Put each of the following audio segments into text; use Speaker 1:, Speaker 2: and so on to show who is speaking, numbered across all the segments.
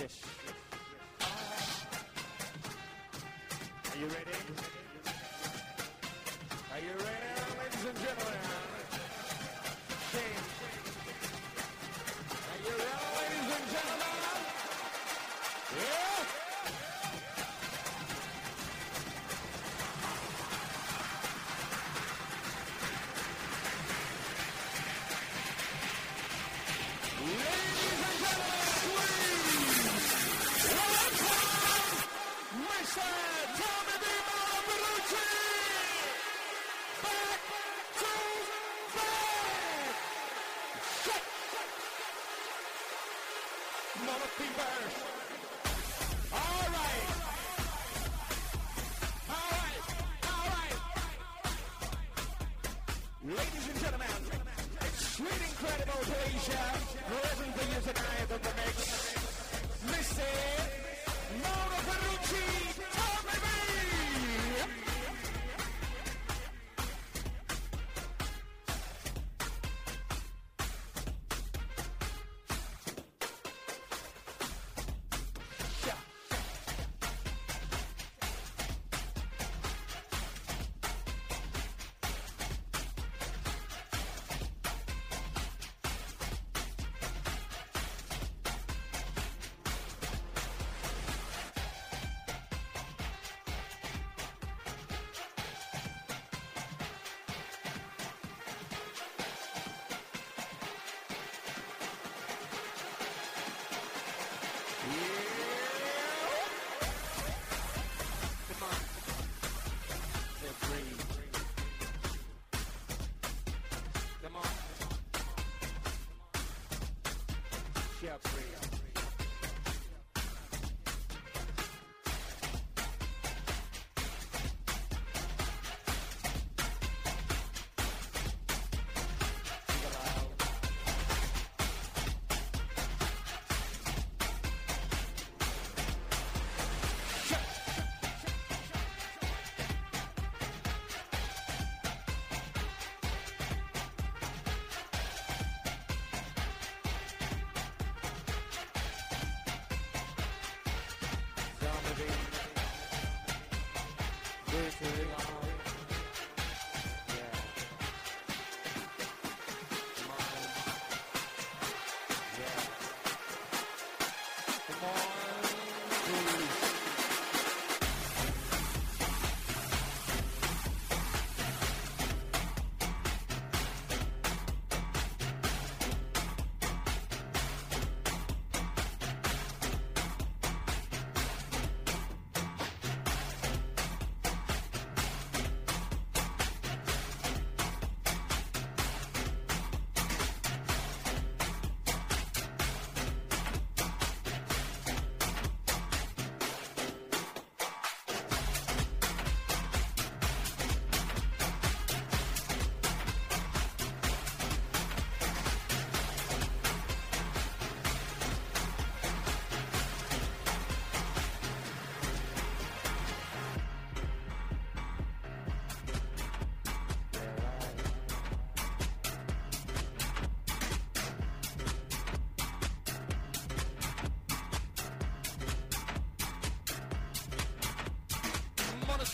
Speaker 1: Yes. Are you ready? Are you ready, ladies and gentlemen? Okay. This is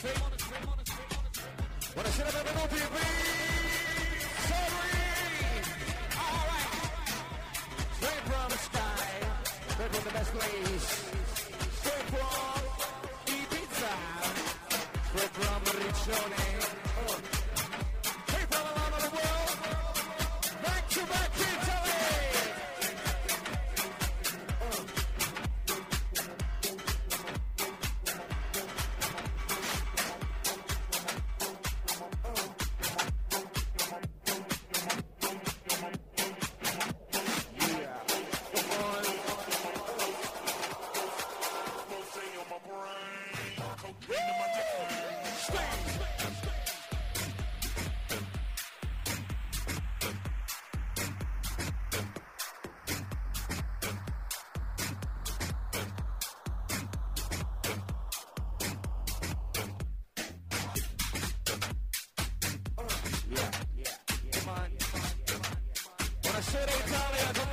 Speaker 1: Monastery. Buonasera, benvenuti qui. Sorry. All right. Straight from the sky. Straight from the best place. Straight from Ibiza. Straight from Riccione. Oh. Buonasera Italia con noi,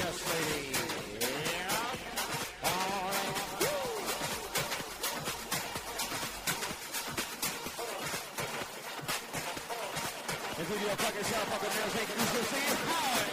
Speaker 1: Give your fucking show, fucking music. You should see it.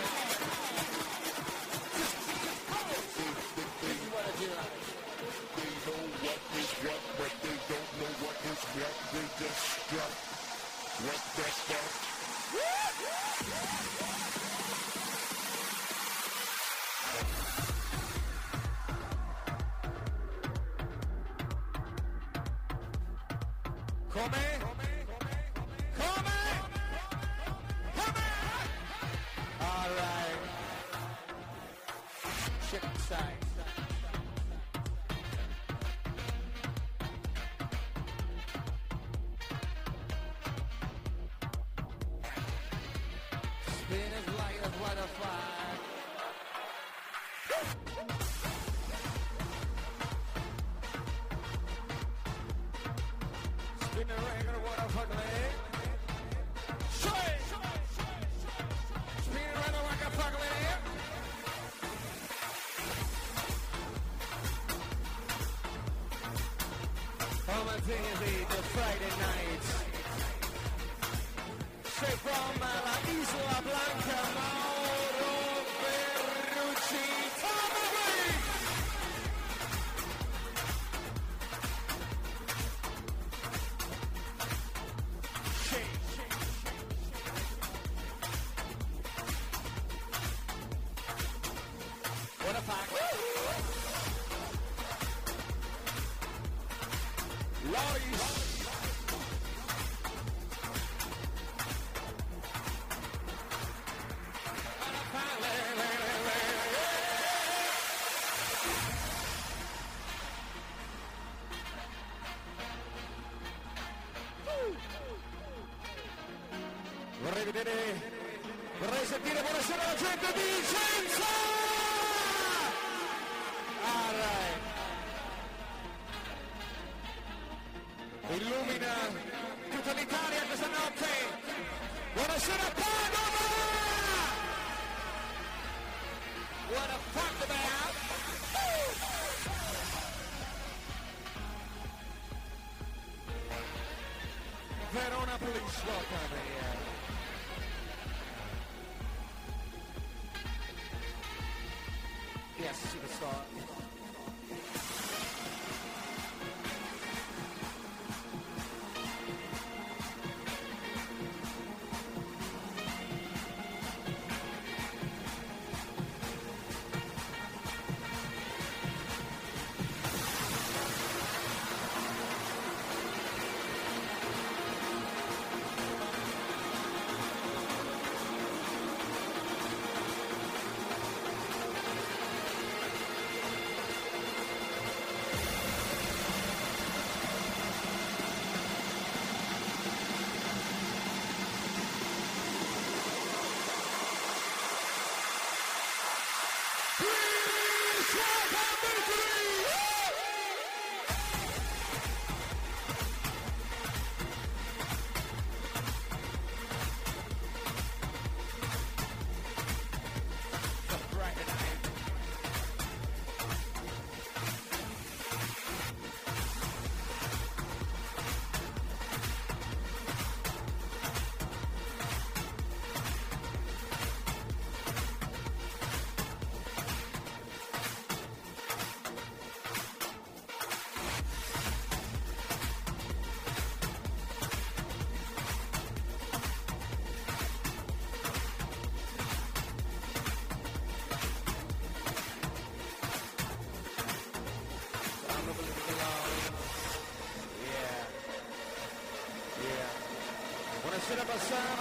Speaker 1: pasar.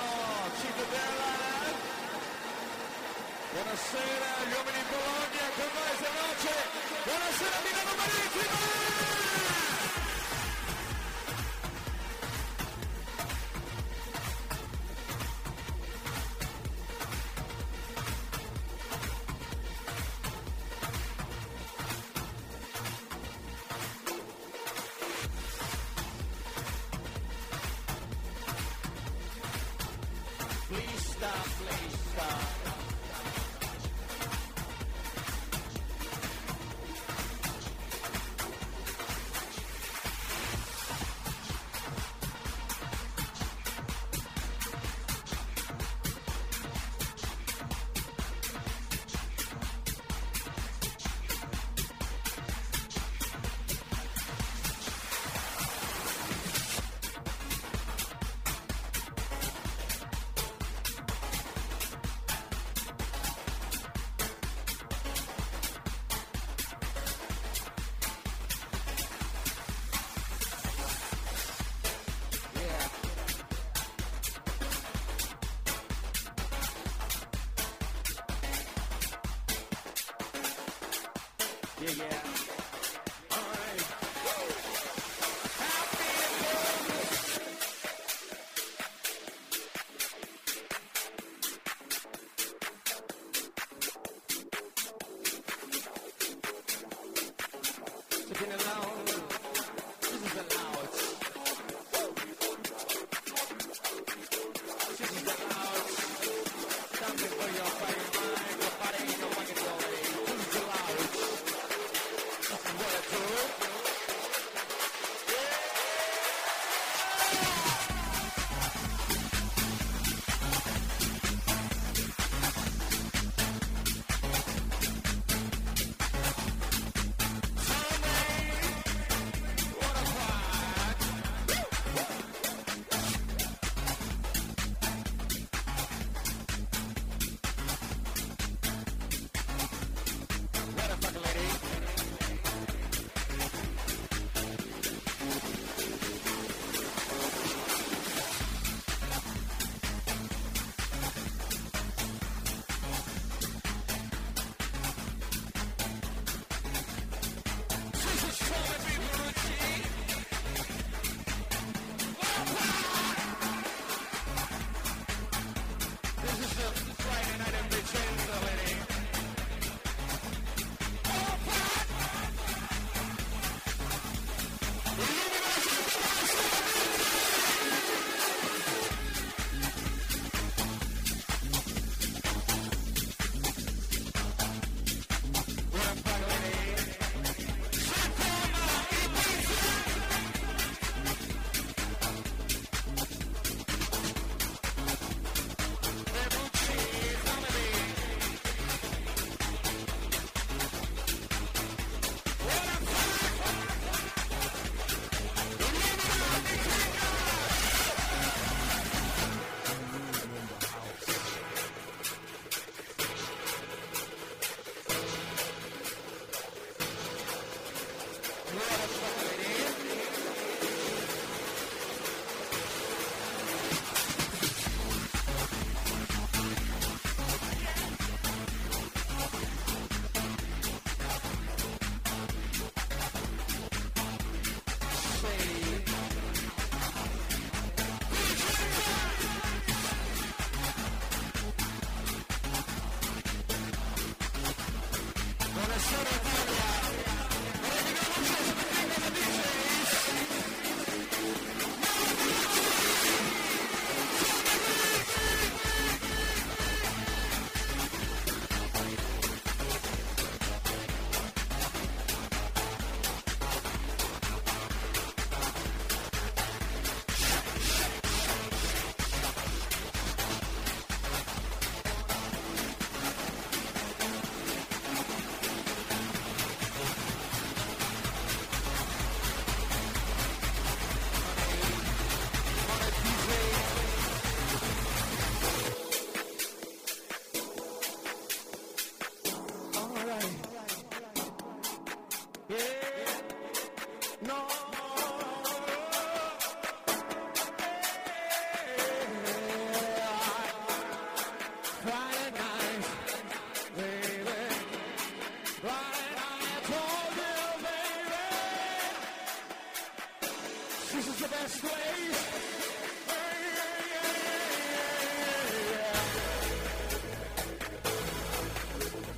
Speaker 1: Yeah, yeah.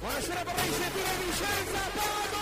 Speaker 1: واشرف الرئيس يدير من شرزة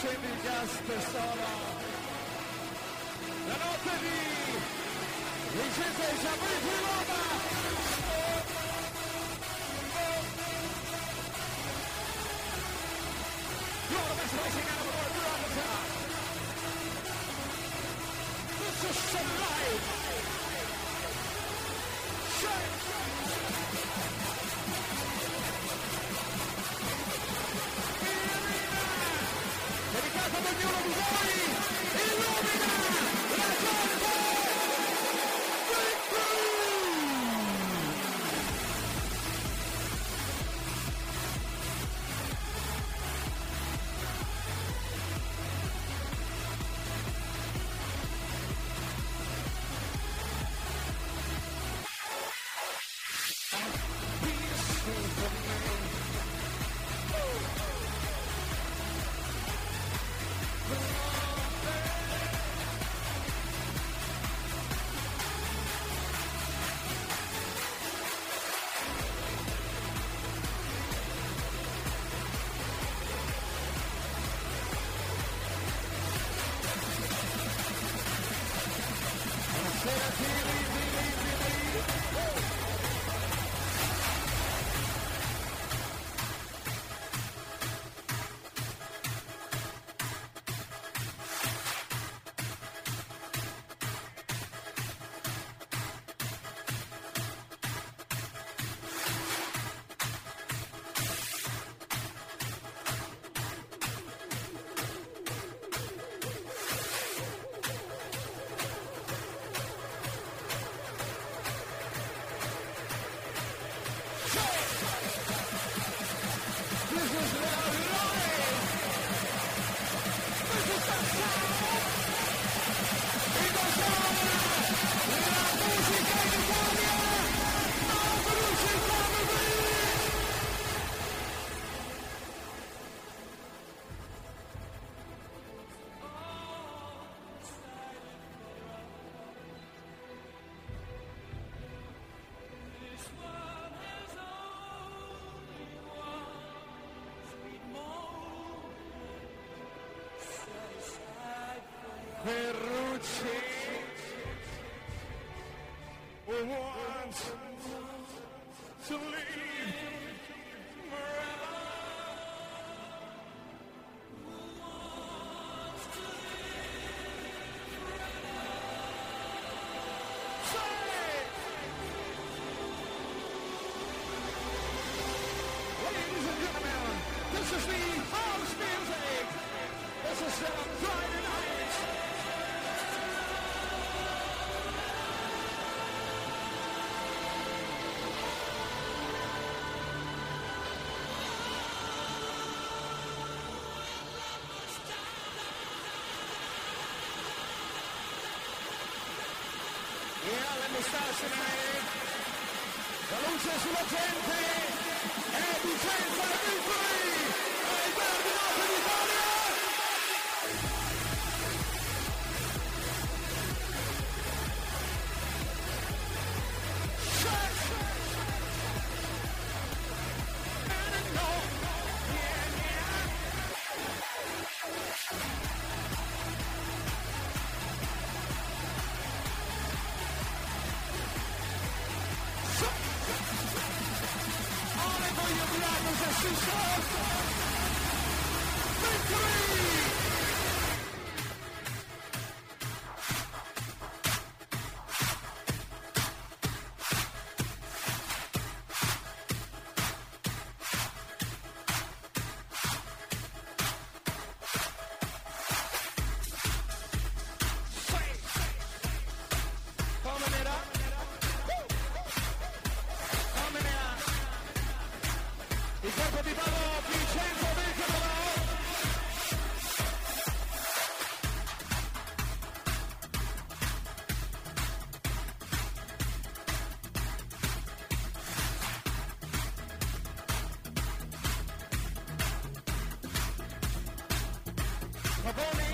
Speaker 1: شنیده از پسارا جناب ببین ریشه شبه tonight. Luce sulla gente Pavoni.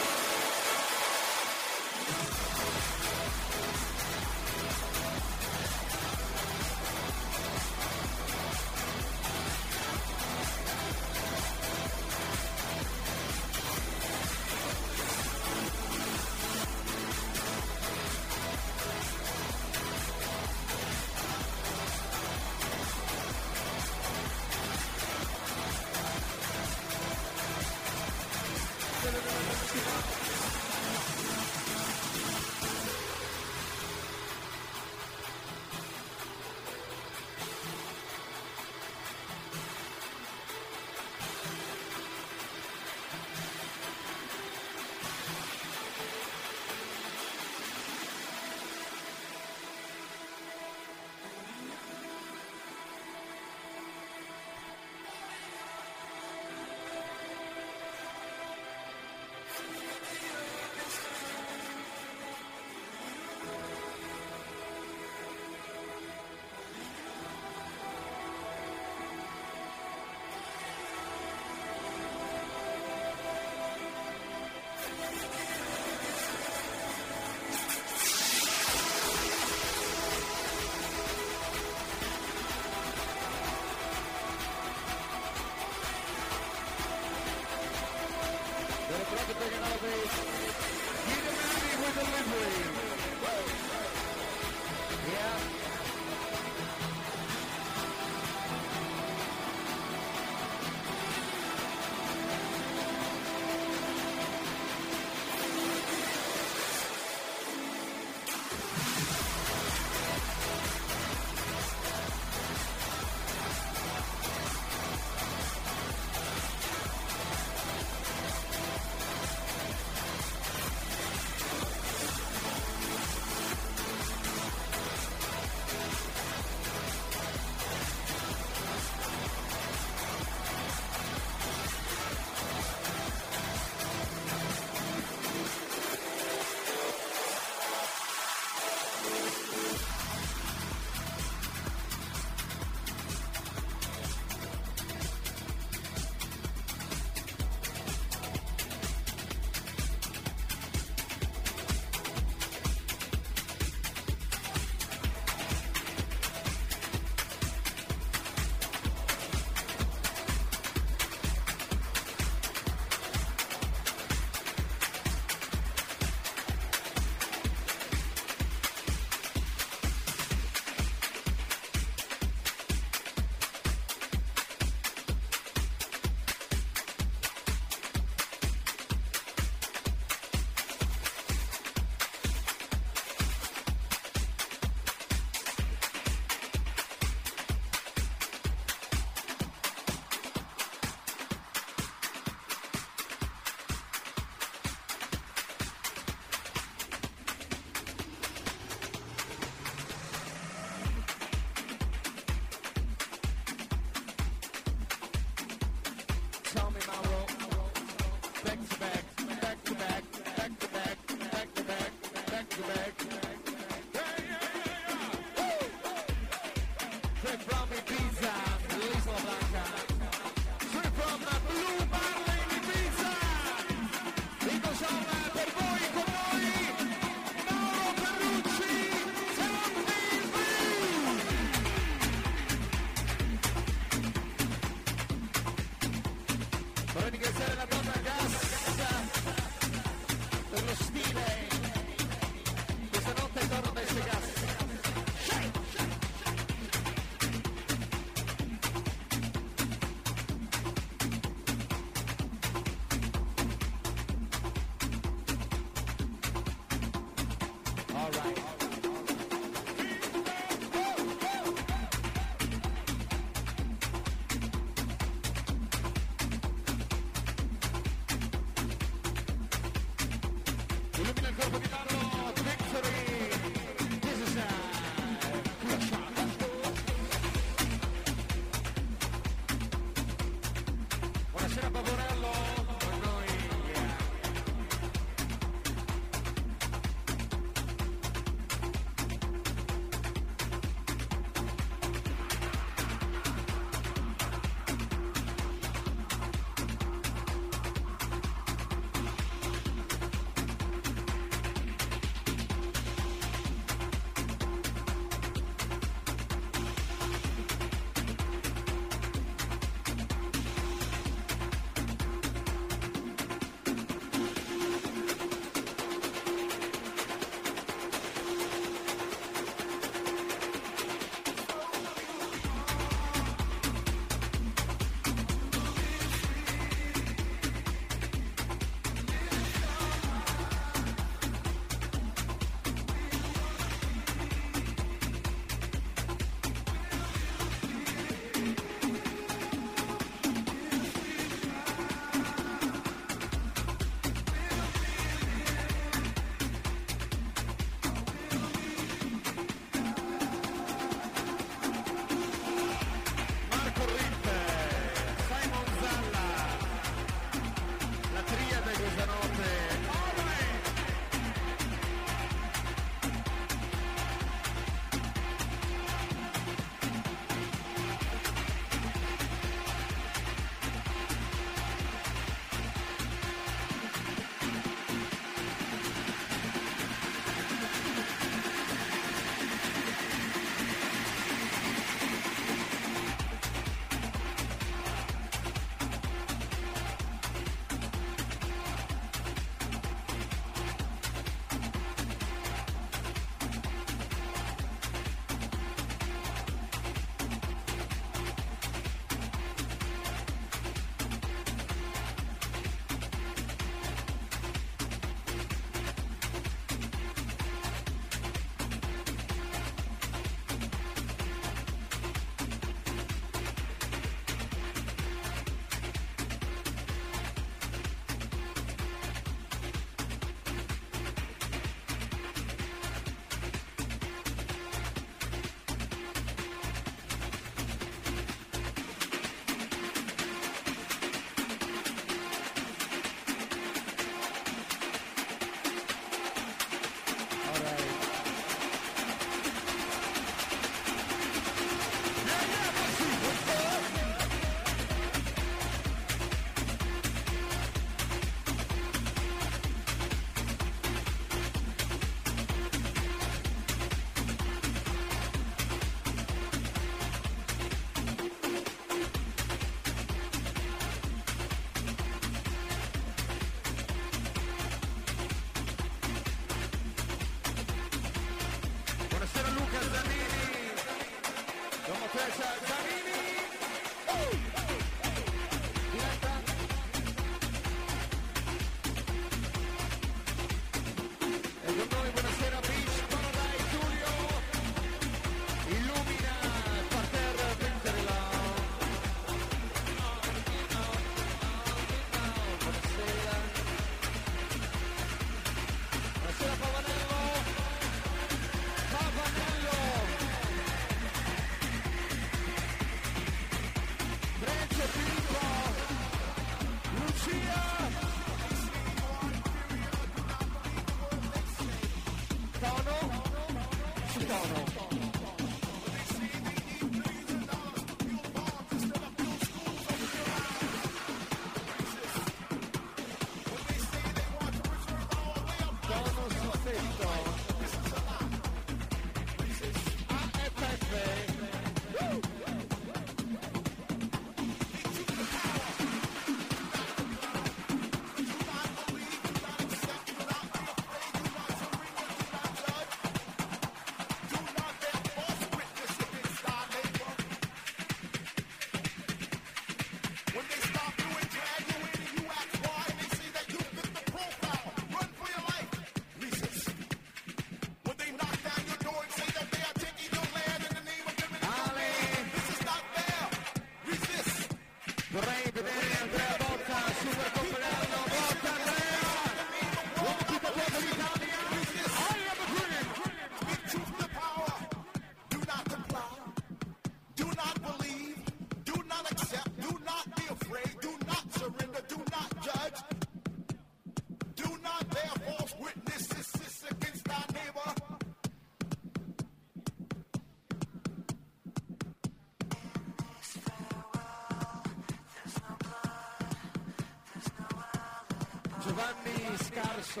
Speaker 1: Scarso.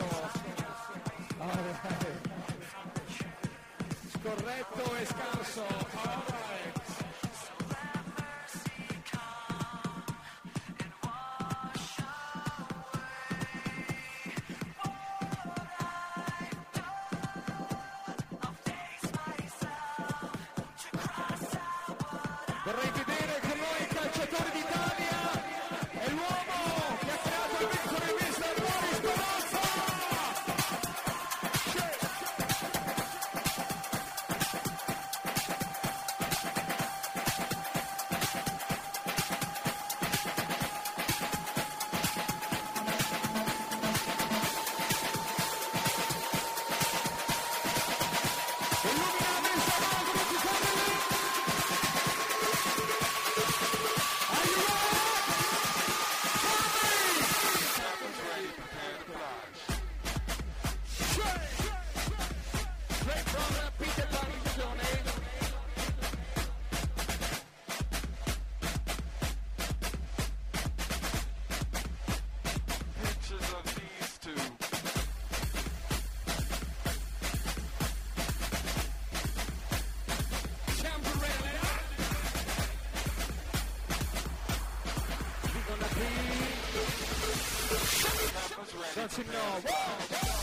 Speaker 1: Alright. Scorretto e scarso. Don't you know?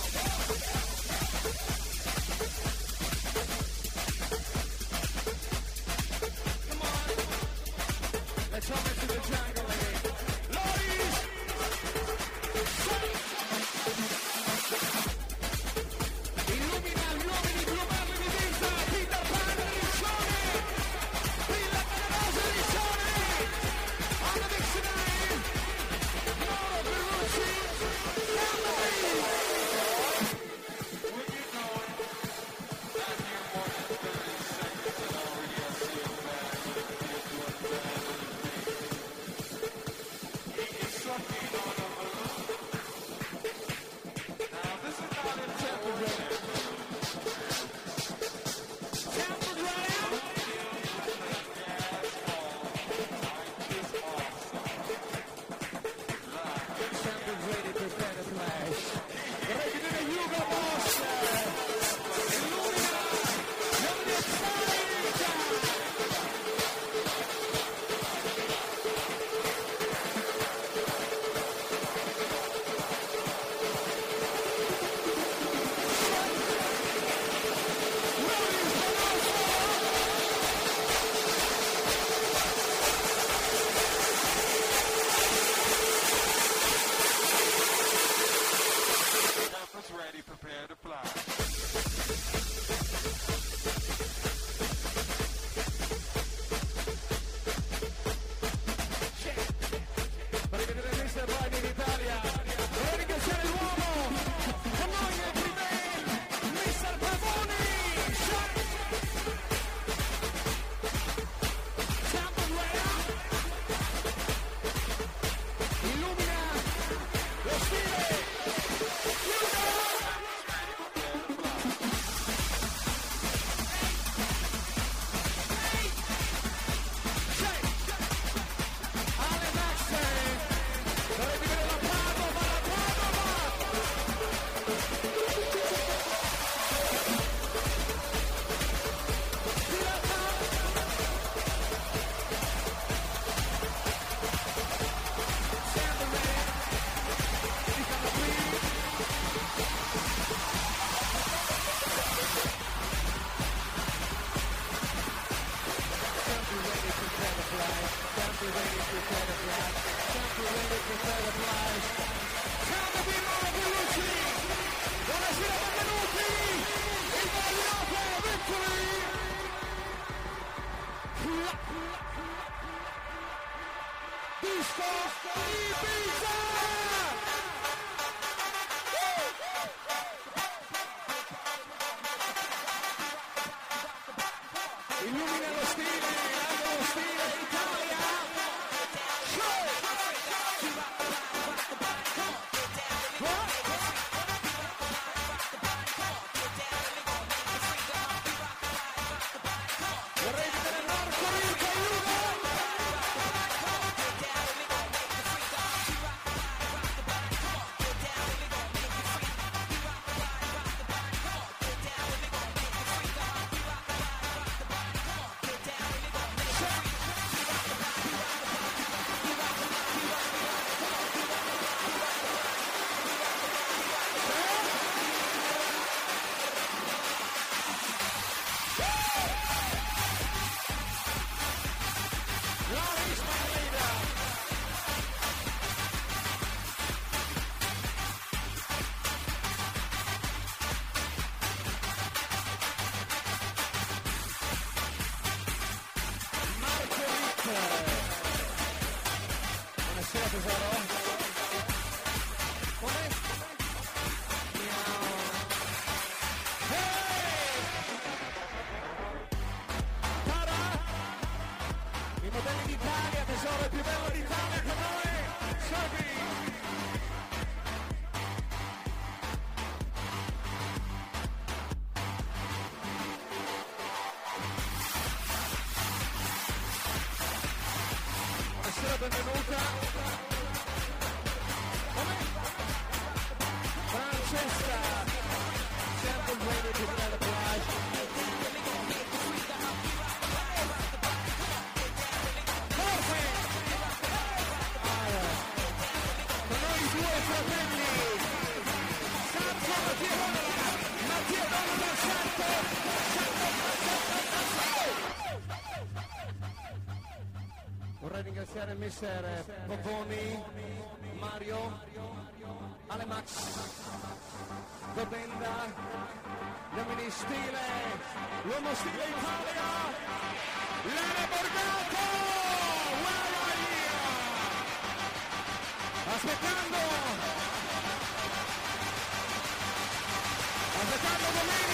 Speaker 2: This is
Speaker 1: what I mister eh, Poponi, Mario, Alemax, Gobenda, Domini Stile, l'uomo stile Italia, Lele Borgato, aspettando, aspettando domenica.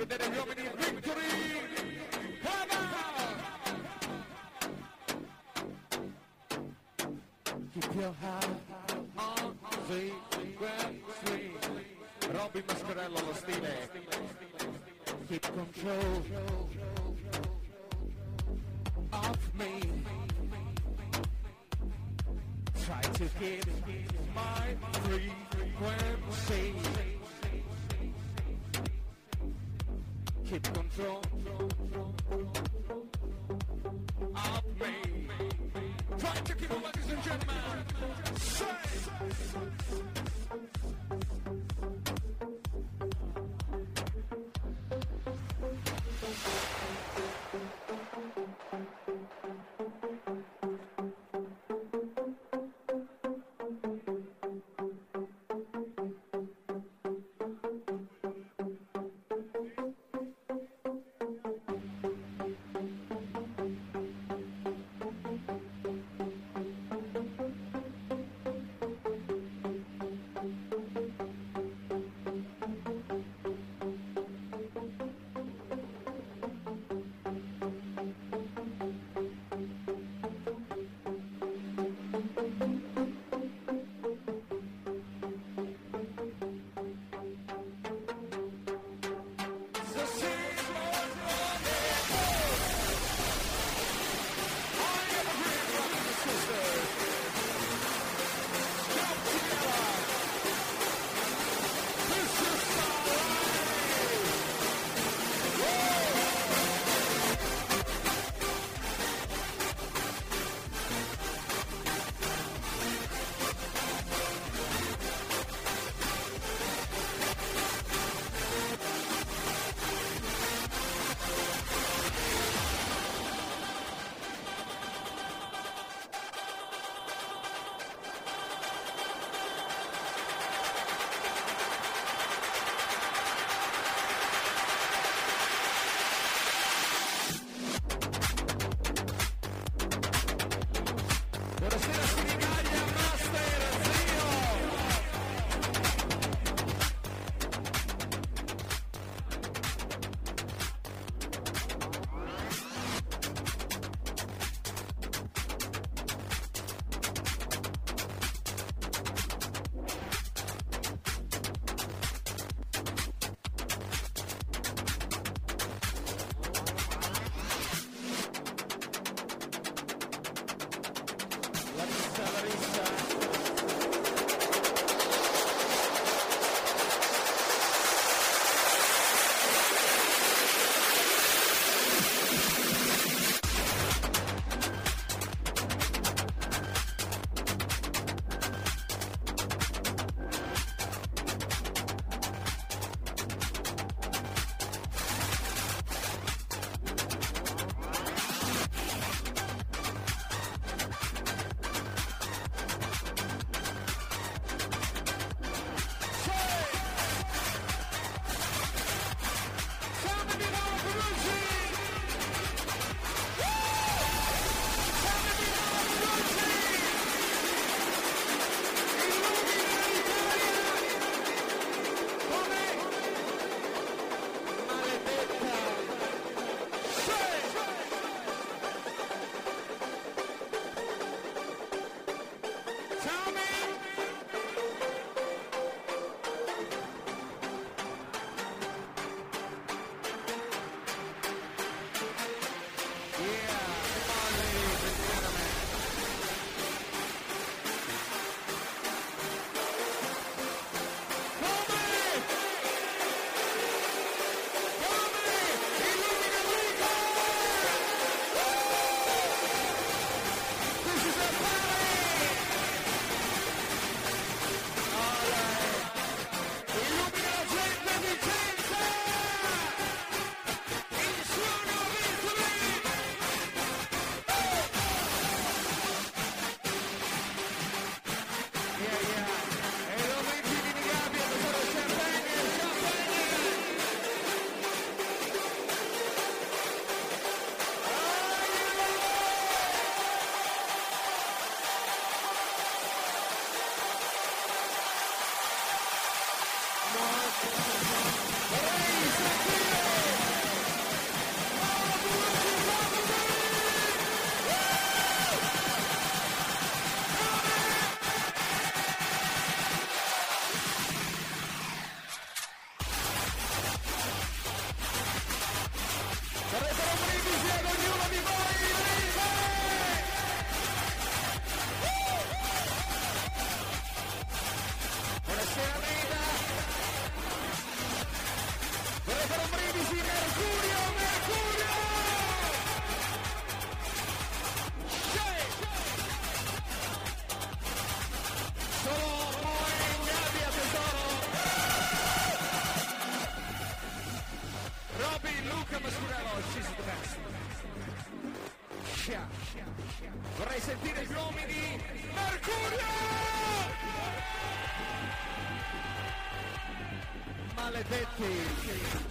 Speaker 1: Gli uomini in Victory! Keep your heart on frequency. Robby Mascarello lo stile. Keep control of me. Try to keep gentlemen. Say. Okay, okay.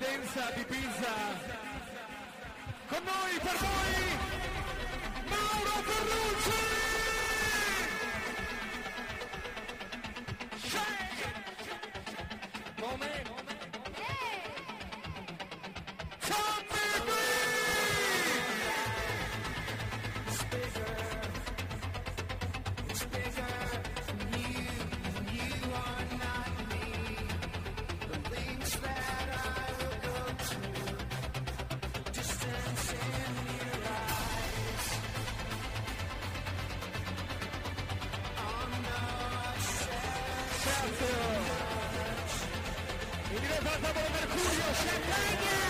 Speaker 1: È la Ignacio. Ingresa por Mercurio, se.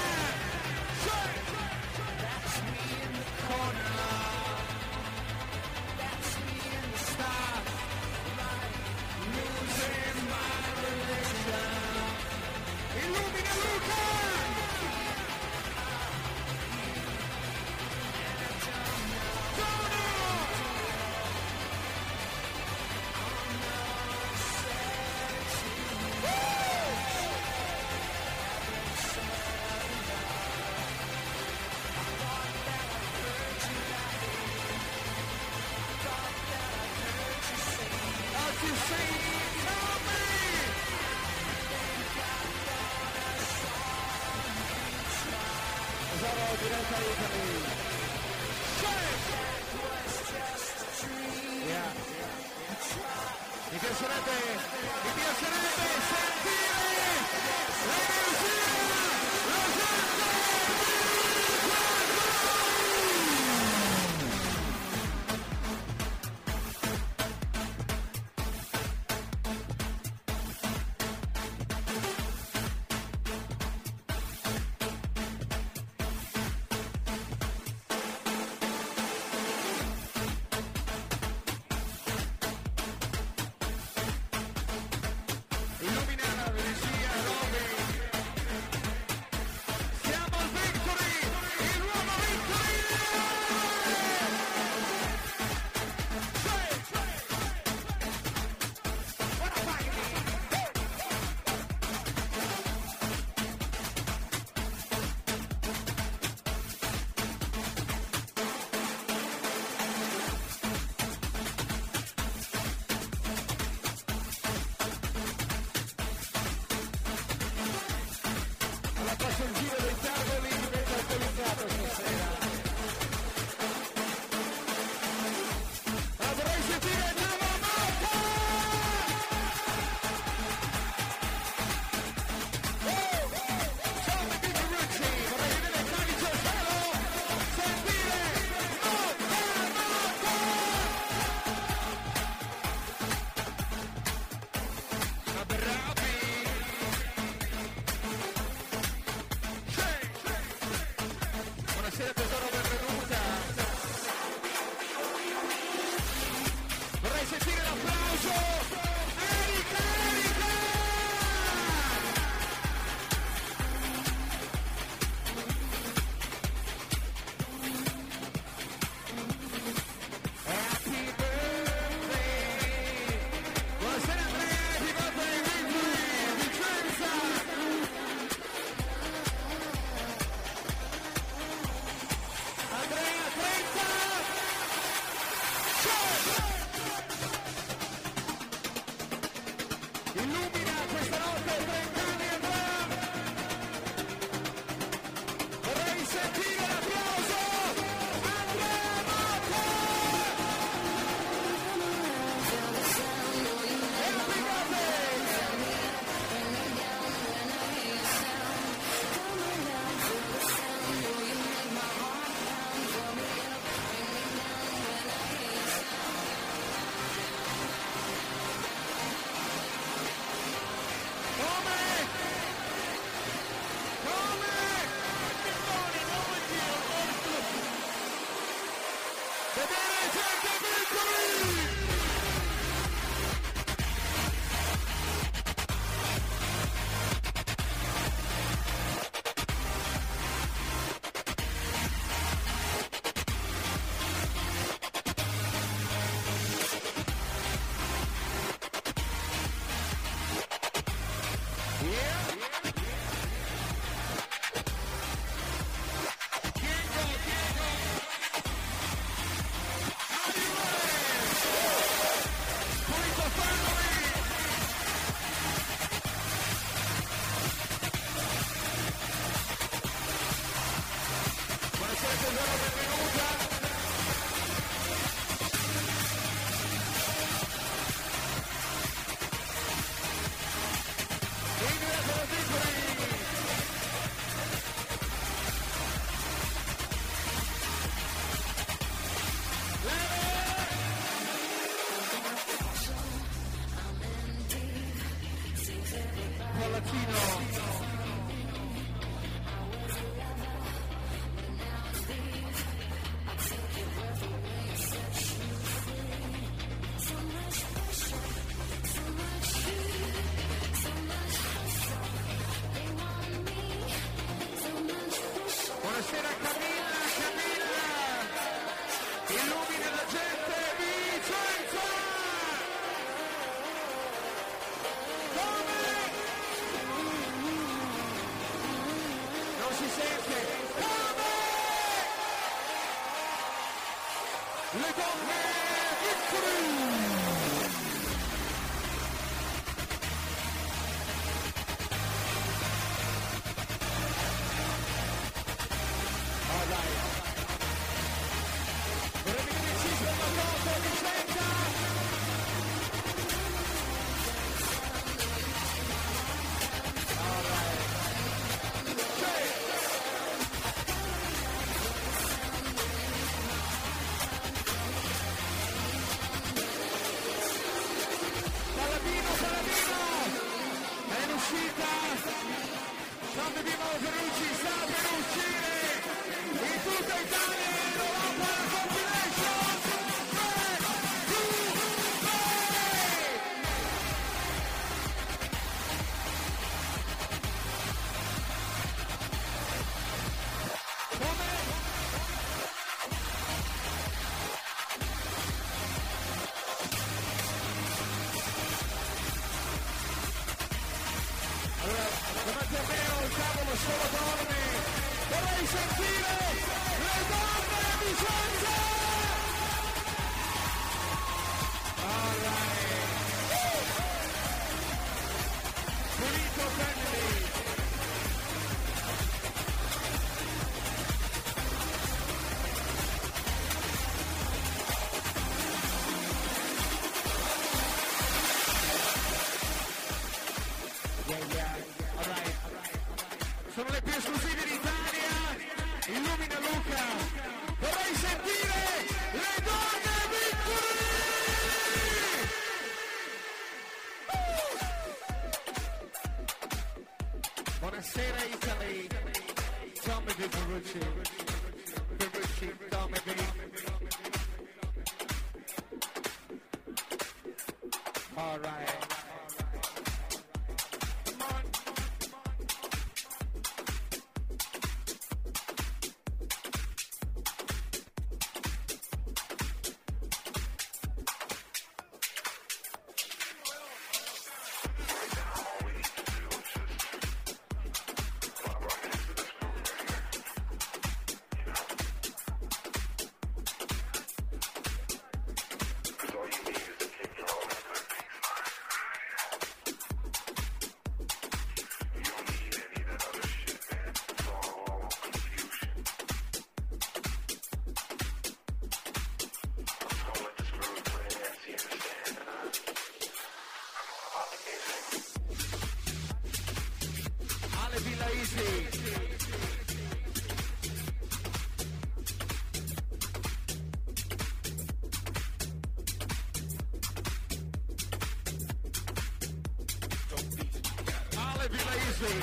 Speaker 1: Vorrei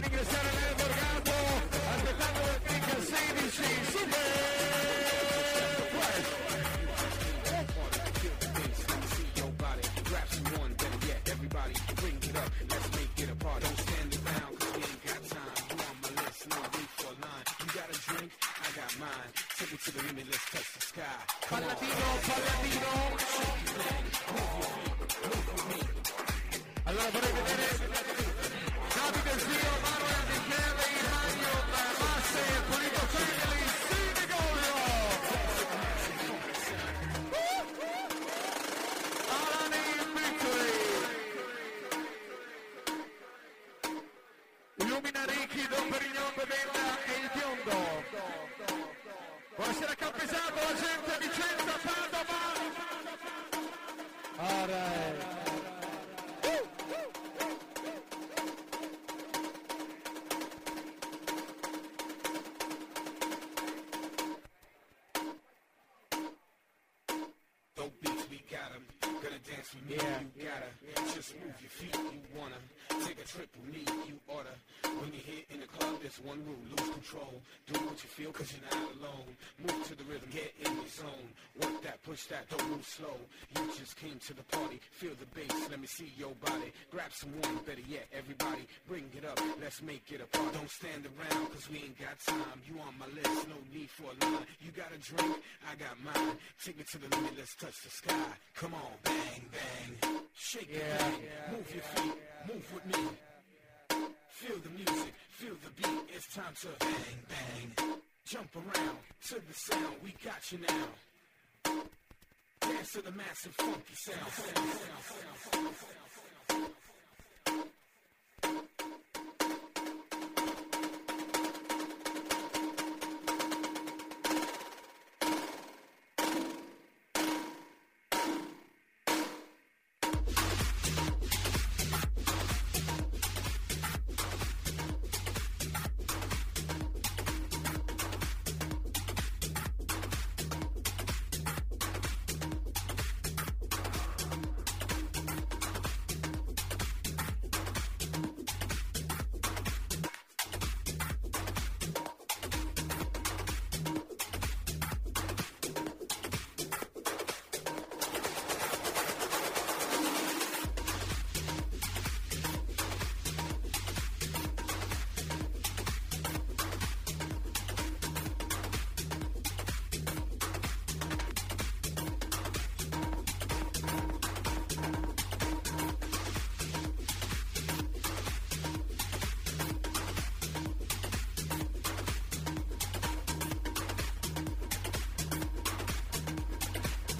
Speaker 1: ringraziare Leo Borgato, aspettando il pick 16, super!
Speaker 3: See your body, grab someone, better yet, everybody, bring it up, let's make it a party. Don't stand around, cause we ain't got time. You slow. You just came to the party, feel the bass, let me see your body. Grab someone, better yet, everybody, bring it up, let's make it a party. Don't stand around, cause we ain't got time. You on my list, no need for a line. You got a drink, I got mine. Take me to the limit, let's touch the sky. Come on, bang, bang. Shake
Speaker 1: Yeah,
Speaker 3: your thing,
Speaker 1: yeah,
Speaker 3: move your feet, move with me. Feel the music, feel the beat, it's time to bang, bang. Jump around to the sound, we got you now. To the massive funky sound, sound, sound, sound.